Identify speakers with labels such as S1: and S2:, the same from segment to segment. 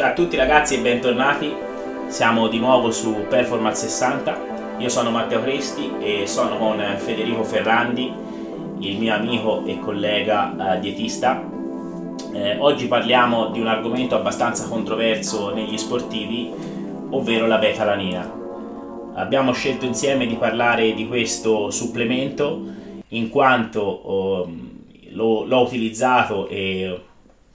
S1: Ciao a tutti ragazzi e bentornati, siamo di nuovo su Performance 60, io sono Matteo Cresti e sono con Federico Ferrandi, il mio amico e collega eh, dietista. Eh, oggi parliamo di un argomento abbastanza controverso negli sportivi, ovvero la beta-alanina. Abbiamo scelto insieme di parlare di questo supplemento in quanto oh, l'ho, l'ho utilizzato e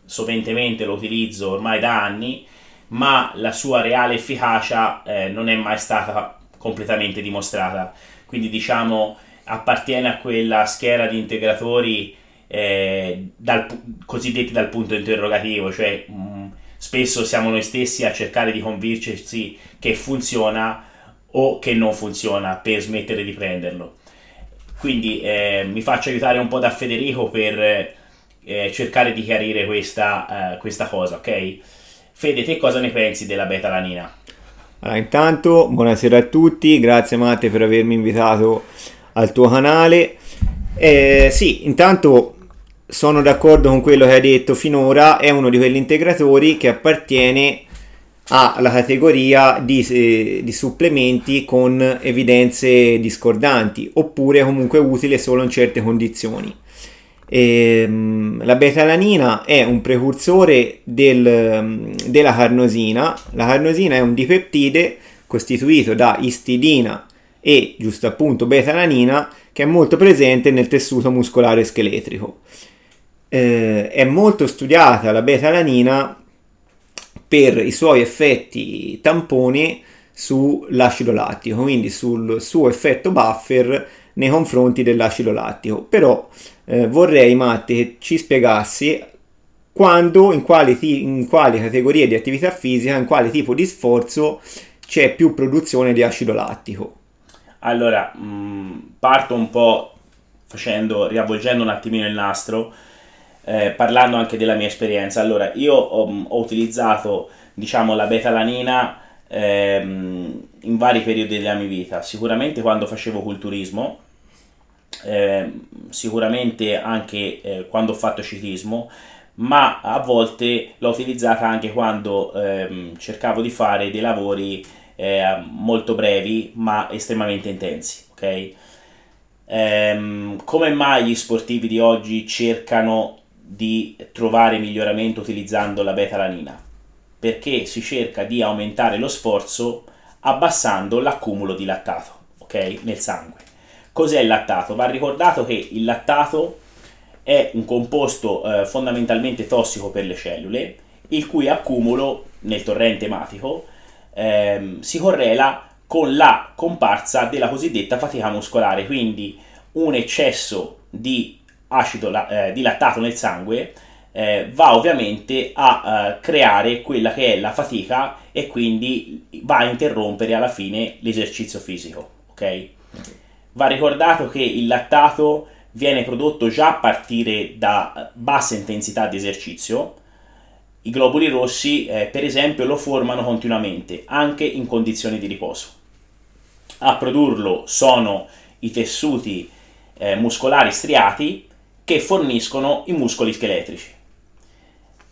S1: soventemente lo utilizzo ormai da anni, ma la sua reale efficacia eh, non è mai stata completamente dimostrata. Quindi diciamo appartiene a quella schiera di integratori eh, dal, cosiddetti dal punto interrogativo, cioè mh, mm, spesso siamo noi stessi a cercare di convincersi che funziona o che non funziona per smettere di prenderlo. Quindi eh, mi faccio aiutare un po' da Federico per eh, cercare di chiarire questa, eh, questa cosa, ok? Fede, te cosa ne pensi della beta-alanina?
S2: Allora, intanto, buonasera a tutti, grazie Matte per avermi invitato al tuo canale. Eh, sì, intanto sono d'accordo con quello che hai detto finora, è uno di quegli integratori che appartiene alla categoria di, eh, di, supplementi con evidenze discordanti oppure comunque utile solo in certe condizioni. E, ehm, la betalanina è un precursore del, della carnosina. La carnosina è un dipeptide costituito da istidina e giusto appunto betalanina che è molto presente nel tessuto muscolare scheletrico. Eh, è molto studiata la betalanina per i suoi effetti tampone sull'acido lattico, quindi sul suo effetto buffer nei confronti dell'acido lattico. Però eh, vorrei Matte che ci spiegassi quando, in quali, ti- in quali categorie di attività fisica, in quale tipo di sforzo c'è più produzione di acido lattico.
S1: Allora, mh, mm, parto un po' facendo, riavvolgendo un attimino il nastro, eh, parlando anche della mia esperienza. Allora, io ho, ho utilizzato, diciamo, la betalanina ehm, in vari periodi della mia vita. Sicuramente quando facevo culturismo, eh, sicuramente anche eh, quando ho fatto ciclismo, ma a volte l'ho utilizzata anche quando ehm, cercavo di fare dei lavori eh, molto brevi ma estremamente intensi. Ok? Ehm, come mai gli sportivi di oggi cercano di trovare miglioramento utilizzando la beta-alanina? Perché si cerca di aumentare lo sforzo abbassando l'accumulo di lattato ok, nel sangue. Cos'è il lattato? Va ricordato che il lattato è un composto eh, fondamentalmente tossico per le cellule, il cui accumulo nel torrente ematico ehm, si correla con la comparsa della cosiddetta fatica muscolare, quindi un eccesso di acido eh, di lattato nel sangue eh, va ovviamente a eh, creare quella che è la fatica e quindi va a interrompere alla fine l'esercizio fisico, ok? Va ricordato che il lattato viene prodotto già a partire da bassa intensità di esercizio. I globuli rossi, eh, per esempio, lo formano continuamente, anche in condizioni di riposo. A produrlo sono i tessuti eh, muscolari striati che forniscono i muscoli scheletrici.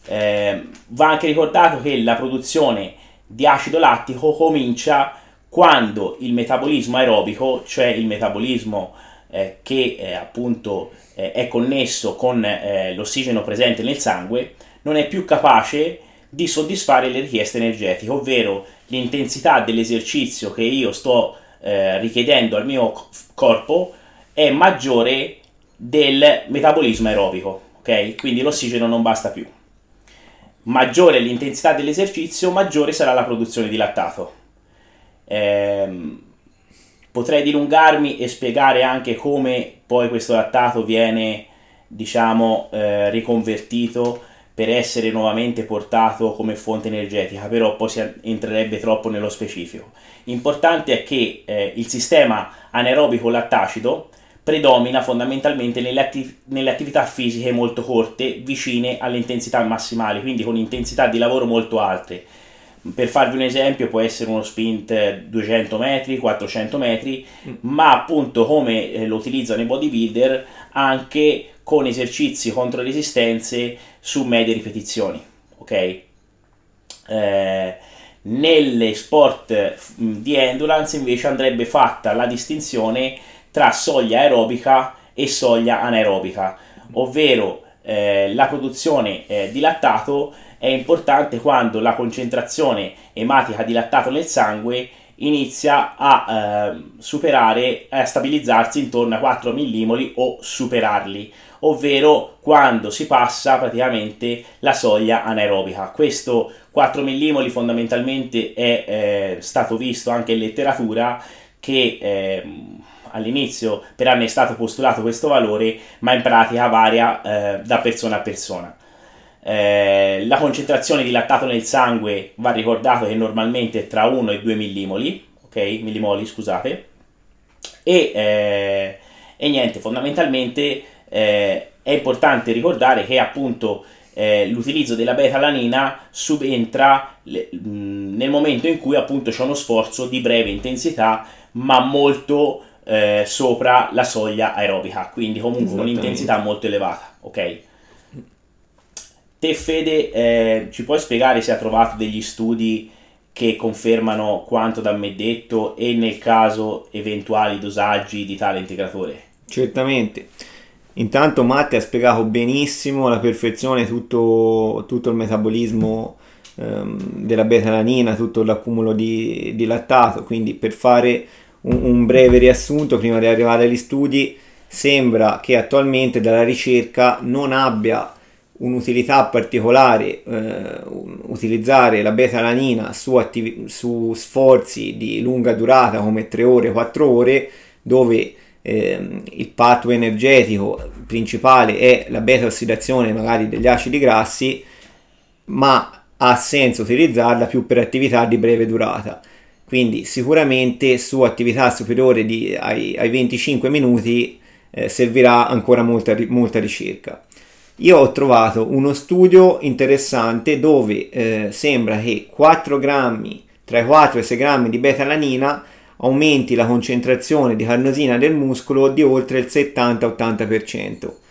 S1: Eh, va anche ricordato che la produzione di acido lattico comincia quando il metabolismo aerobico, cioè il metabolismo eh, che eh, appunto eh, è connesso con eh, l'ossigeno presente nel sangue, non è più capace di soddisfare le richieste energetiche, ovvero l'intensità dell'esercizio che io sto eh, richiedendo al mio corpo è maggiore del metabolismo aerobico, ok? Quindi l'ossigeno non basta più. Maggiore l'intensità dell'esercizio, maggiore sarà la produzione di lattato Ehm, potrei dilungarmi e spiegare anche come poi questo lattato viene, diciamo, eh, riconvertito per essere nuovamente portato come fonte energetica, però poi si entrerebbe troppo nello specifico. Importante è che eh, il sistema anaerobico lattacido predomina fondamentalmente nelle, attiv- nelle, attività fisiche molto corte, vicine alle intensità massimali, quindi con intensità di lavoro molto alte per farvi un esempio può essere uno sprint 200 metri, 400 metri, mm. ma appunto come eh, lo utilizzano i bodybuilder anche con esercizi contro resistenze su medie ripetizioni, ok? Eh, nelle sport di endurance invece andrebbe fatta la distinzione tra soglia aerobica e soglia anaerobica, ovvero eh, la produzione eh, di lattato è importante quando la concentrazione ematica di lattato nel sangue inizia a eh, superare, a stabilizzarsi intorno a 4 millimoli o superarli, ovvero quando si passa praticamente la soglia anaerobica. Questo 4 millimoli fondamentalmente è eh, stato visto anche in letteratura che eh, all'inizio per anni è stato postulato questo valore, ma in pratica varia eh, da persona a persona. Eh, la concentrazione di lattato nel sangue va ricordato che normalmente è tra 1 e 2 millimoli, ok? Millimoli, scusate. E, eh, e niente, fondamentalmente eh, è importante ricordare che appunto eh, l'utilizzo della beta-alanina subentra le, mh, nel momento in cui appunto c'è uno sforzo di breve intensità ma molto eh, sopra la soglia aerobica, quindi comunque un'intensità molto elevata, ok? Te Fede, eh, ci puoi spiegare se ha trovato degli studi che confermano quanto da me detto e nel caso eventuali dosaggi di tale integratore?
S2: Certamente. Intanto Matti ha spiegato benissimo alla perfezione tutto, tutto il metabolismo ehm, della beta-alanina, tutto l'accumulo di, di, lattato, quindi per fare un, un breve riassunto prima di arrivare agli studi, sembra che attualmente dalla ricerca non abbia un'utilità particolare eh, utilizzare la beta-alanina su, attiv- su, sforzi di lunga durata come 3 ore, 4 ore, dove eh, il patto energetico principale è la beta-ossidazione magari degli acidi grassi, ma ha senso utilizzarla più per attività di breve durata. Quindi sicuramente su attività superiori di, ai, ai 25 minuti eh, servirà ancora molta, molta ricerca. Io ho trovato uno studio interessante dove eh, sembra che 4 grammi, tra i 4 e i 6 grammi di beta-alanina aumenti la concentrazione di carnosina del muscolo di oltre il 70-80%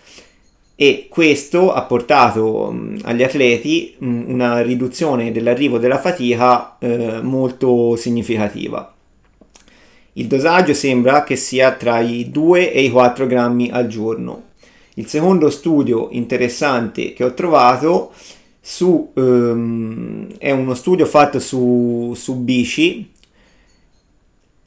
S2: e questo ha portato mh, agli atleti mh, una riduzione dell'arrivo della fatica eh, molto significativa. Il dosaggio sembra che sia tra i 2 e i 4 grammi al giorno il secondo studio interessante che ho trovato su, um, è uno studio fatto su, su bici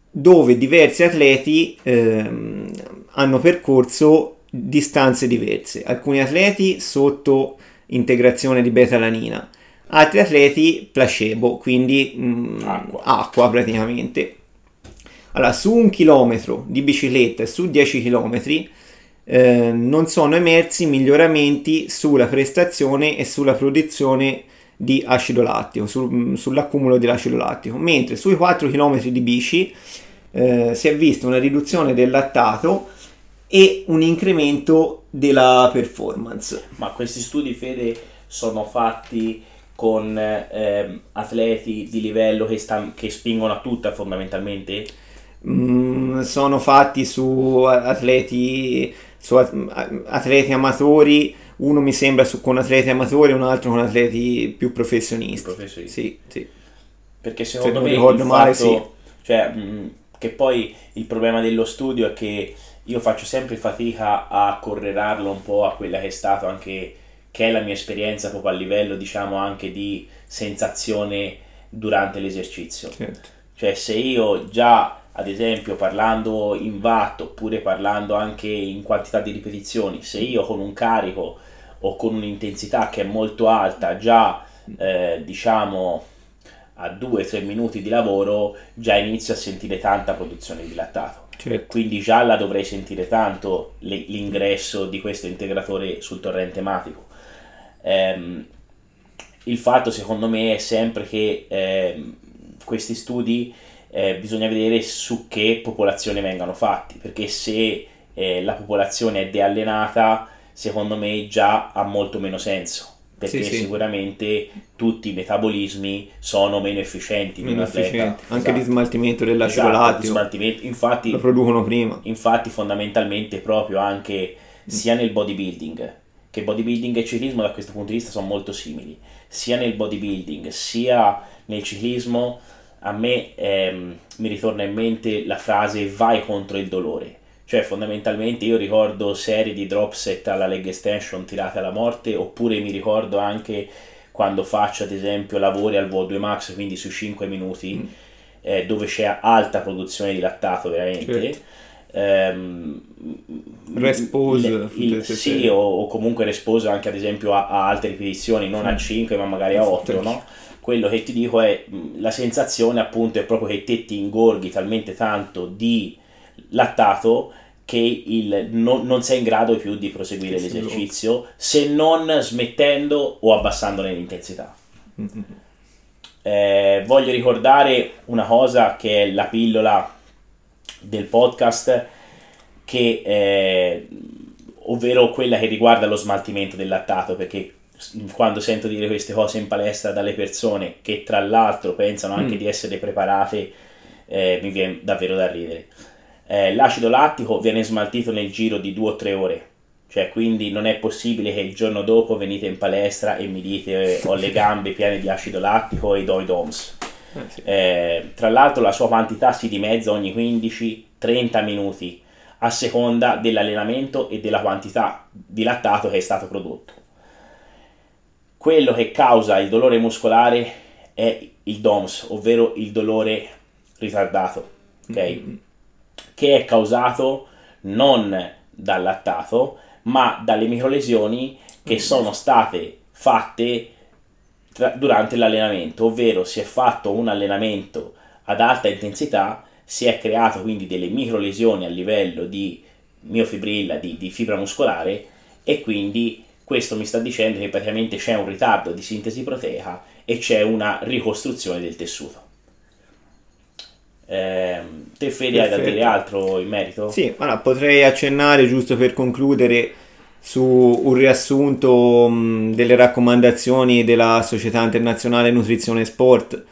S2: dove diversi atleti um, hanno percorso distanze diverse. Alcuni atleti sotto integrazione di beta-alanina, altri atleti placebo, quindi um, acqua. acqua praticamente. Allora, su un chilometro di bicicletta e su 10 chilometri eh, non sono emersi miglioramenti sulla prestazione e sulla produzione di acido lattico, sul, mm, sull'accumulo dell'acido lattico, mentre sui 4 km di bici eh, si è vista una riduzione del lattato e un incremento della performance.
S1: Ma questi studi, Fede, sono fatti con eh, atleti di livello che, sta, che spingono a tutta fondamentalmente?
S2: Mm, sono fatti su atleti su atleti amatori, uno mi sembra su, con atleti amatori un altro con atleti più professionisti. professionisti. Sì, sì.
S1: Perché secondo Se me ricordo male, fatto, sì. cioè, mh, che poi il problema dello studio è che io faccio sempre fatica a correlarlo un po' a quella che è stato anche che è la mia esperienza proprio a livello diciamo anche di sensazione durante l'esercizio. Certo. Cioè se io già ad esempio parlando in watt oppure parlando anche in quantità di ripetizioni, se io con un carico o con un'intensità che è molto alta già eh, diciamo a 2-3 minuti di lavoro già inizio a sentire tanta produzione di lattato. Certo. Quindi già la dovrei sentire tanto l'ingresso di questo integratore sul torrente ematico. Ehm, il fatto secondo me è sempre che eh, questi studi eh, bisogna vedere su che popolazione vengano fatti, perché se eh, la popolazione è deallenata, secondo me già ha molto meno senso. Perché sì, sì. sicuramente tutti i metabolismi sono meno efficienti
S2: meno efficienti. Anche esatto. di smaltimento dell'acido esatto,
S1: smaltimento. Infatti,
S2: lo producono prima.
S1: Infatti, fondamentalmente, proprio anche sia nel bodybuilding che bodybuilding e ciclismo da questo punto di vista sono molto simili, sia nel bodybuilding sia nel ciclismo. A me ehm, mi ritorna in mente la frase vai contro il dolore. Cioè, fondamentalmente io ricordo serie di drop set alla leg extension tirate alla morte, oppure mi ricordo anche quando faccio ad esempio lavori al VO2 Max, quindi su 5 minuti, mm. eh, dove c'è alta produzione di lattato veramente. Certo. Ehm,
S2: respose
S1: il, sì, o, o, comunque respose anche ad esempio a, a altre ripetizioni, non a 5 ma magari a 8, no? Quello che ti dico è la sensazione appunto è proprio che te ti ingorghi talmente tanto di lattato che il, non, non, sei in grado più di proseguire l'esercizio se non smettendo o abbassandone l'intensità. Mm-hmm. Eh, voglio ricordare una cosa che è la pillola del podcast, che, eh, ovvero quella che riguarda lo smaltimento del lattato, perché quando sento dire queste cose in palestra dalle persone che tra l'altro pensano anche mm. di essere preparate, eh, mi viene davvero da ridere eh, l'acido lattico viene smaltito nel giro di due o tre ore. Cioè, quindi non è possibile che il giorno dopo venite in palestra e mi dite ho le gambe piene di acido lattico e do i DOMS. Eh, eh, tra l'altro la sua quantità si dimezza ogni 15-30 minuti a seconda dell'allenamento e della quantità di lattato che è stato prodotto. Quello che causa il dolore muscolare è il DOMS, ovvero il dolore ritardato. Okay? Mm-hmm che è causato non dal lattato, ma dalle microlesioni che sono state fatte tra, durante l'allenamento, ovvero si è fatto un allenamento ad alta intensità, si è creato quindi delle microlesioni a livello di miofibrilla, di, di fibra muscolare e quindi questo mi sta dicendo che praticamente c'è un ritardo di sintesi proteica e c'è una ricostruzione del tessuto. Eh, te Fede hai da dire altro in merito?
S2: Sì, allora, potrei accennare giusto per concludere su un riassunto mh, delle raccomandazioni della Società Internazionale Nutrizione e Sport.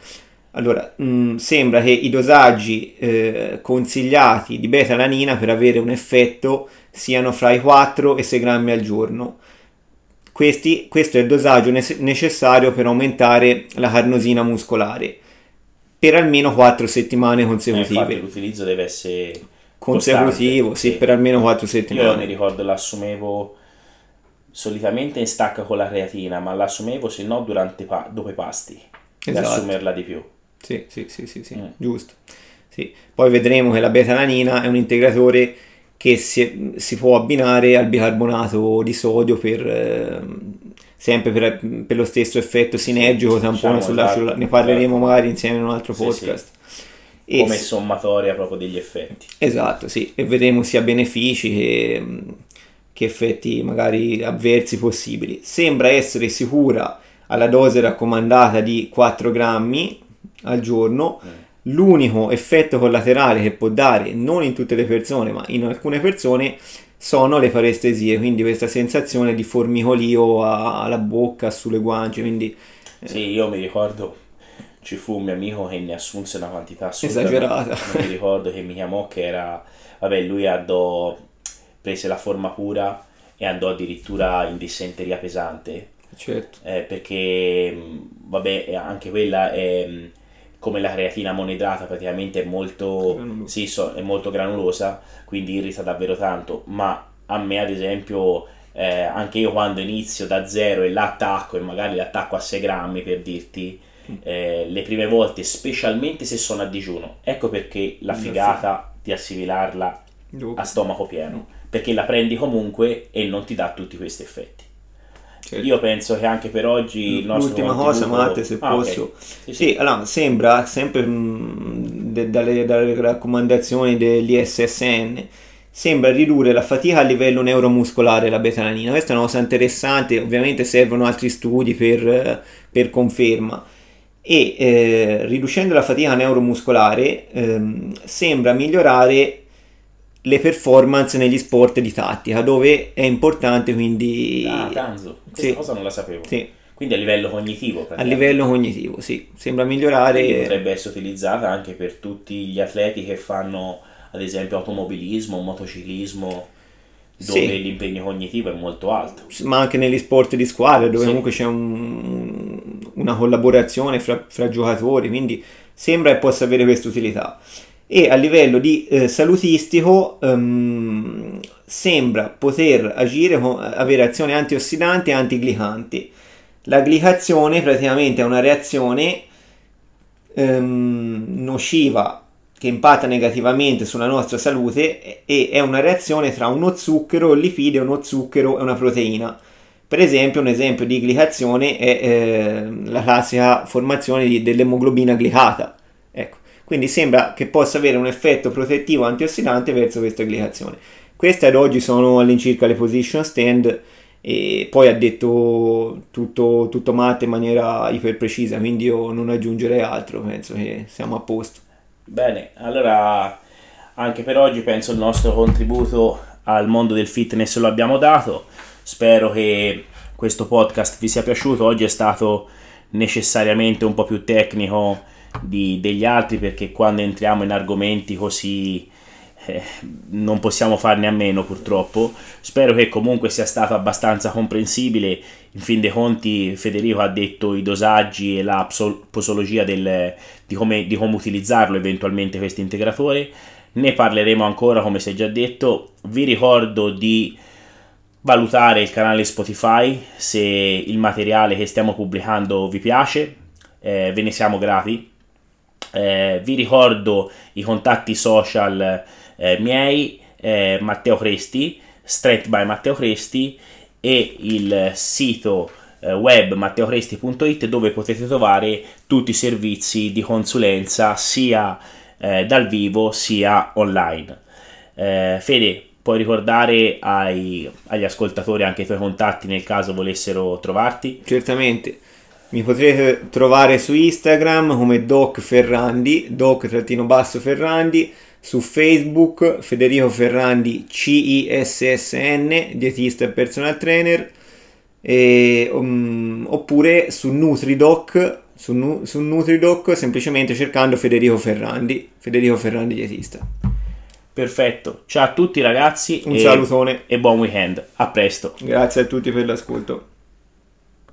S2: Allora, mh, sembra che i dosaggi eh, consigliati di beta-alanina per avere un effetto siano fra i 4 e 6 grammi al giorno. Questi, questo è il dosaggio ne- necessario per aumentare la carnosina muscolare per almeno 4 settimane consecutive.
S1: Eh, l'utilizzo deve essere
S2: consecutivo, costante, sì, per almeno 4 settimane.
S1: Io mi ricordo l'assumevo solitamente in stacca con la creatina, ma l'assumevo se no durante pa- dopo i pasti, esatto. per assumerla di più.
S2: Sì, sì, sì, sì, sì. Mm. giusto. Sì. Poi vedremo che la betalanina è un integratore che si, si può abbinare al bicarbonato di sodio per eh, sempre per, per, lo stesso effetto sinergico, tampone diciamo, sulla, esatto, ne parleremo esatto. magari insieme in un altro podcast.
S1: Sì. Come sommatoria proprio degli effetti.
S2: Esatto, sì, e vedremo sia benefici che, che effetti magari avversi possibili. Sembra essere sicura alla dose raccomandata di 4 grammi al giorno. Mm. L'unico effetto collaterale che può dare, non in tutte le persone, ma in alcune persone, sono le parestesie, quindi questa sensazione di formicolio alla bocca, sulle guance, quindi...
S1: Eh. Sì, io mi ricordo, ci fu un mio amico che ne assunse una quantità
S2: esagerata.
S1: mi ricordo che mi chiamò che era, vabbè, lui andò, prese la forma pura e andò addirittura in dissenteria pesante.
S2: Certo.
S1: Eh, perché, vabbè, anche quella è come la creatina monoidrata praticamente è molto, sì, so, è molto granulosa, quindi irrita davvero tanto, ma a me ad esempio eh, anche io quando inizio da zero e l'attacco e magari l'attacco a 6 grammi per dirti, mm. eh, le prime volte, specialmente se sono a digiuno, ecco perché la figata di assimilarla a stomaco pieno, perché la prendi comunque e non ti dà tutti questi effetti. Certo. Io penso che anche per oggi
S2: il nostro L'ultima cosa, Matte, se ah, posso. Okay. Sì, sì. sì, allora, sembra sempre mh, de, dalle, dalle, raccomandazioni dell'ISSN sembra ridurre la fatica a livello neuromuscolare la betalanina. Questa è una cosa interessante, ovviamente servono altri studi per, per conferma. E eh, riducendo la fatica neuromuscolare ehm, sembra migliorare le performance negli sport di tattica, dove è importante quindi...
S1: Ah, Tanzo, questa sì. cosa non la sapevo. Sì. Quindi a livello cognitivo.
S2: A livello cognitivo, sì. Sembra migliorare... Quindi
S1: potrebbe essere utilizzata anche per tutti gli atleti che fanno, ad esempio, automobilismo, motociclismo. dove
S2: Sì.
S1: l'impegno cognitivo è molto alto.
S2: ma anche negli sport di squadra dove
S1: Sì.
S2: comunque c'è un- una collaborazione fra, fra giocatori, quindi sembra che possa avere questa utilità. E a livello di eh, salutistico ehm, sembra poter agire con avere azioni antiossidanti e antiglicanti. La glicazione praticamente è una reazione ehm, nociva che impatta negativamente sulla nostra salute e è una reazione tra uno zucchero, un lipide, uno zucchero e una proteina. Per esempio, un esempio di glicazione è eh, la classica formazione di- dell'emoglobina glicata. Ecco. Quindi sembra che possa avere un effetto protettivo antiossidante verso questa glicazione. Queste ad oggi sono all'incirca le position stand e poi ha detto tutto, tutto Matte in maniera iper precisa, quindi io non aggiungerei altro, penso che siamo a posto.
S1: Bene, allora anche per oggi penso il nostro contributo al mondo del fitness lo abbiamo dato. Spero che questo podcast vi sia piaciuto. Oggi è stato necessariamente un po' più tecnico di- degli altri perché quando entriamo in argomenti così eh, non possiamo farne a meno purtroppo. Spero che comunque sia stato abbastanza comprensibile. In fin dei conti Federico ha detto i dosaggi e la posologia del, di, come, di come utilizzarlo eventualmente questo integratore. Ne parleremo ancora come si è già detto. Vi ricordo di valutare il canale Spotify se il materiale che stiamo pubblicando vi piace, eh, ve ne siamo grati. Eh, vi ricordo i contatti social eh, miei, eh, Matteo Cresti, Straight by Matteo Cresti e il sito eh, web matteocresti.it dove potete trovare tutti i servizi di consulenza sia eh, dal vivo sia online. Eh, Fede, puoi ricordare ai- agli ascoltatori anche i tuoi contatti nel caso volessero trovarti?
S2: Certamente. Mi potrete trovare su Instagram come Doc Ferrandi, Doc-Ferrandi, su Facebook Federico Ferrandi CISSN, dietista e personal trainer, e, um, oppure su Nutridoc, su, Nu- su Nutridoc semplicemente cercando Federico Ferrandi, Federico Ferrandi dietista.
S1: Perfetto, ciao a tutti ragazzi
S2: Un
S1: e,
S2: salutone,
S1: e buon weekend, a presto.
S2: grazie a tutti per l'ascolto.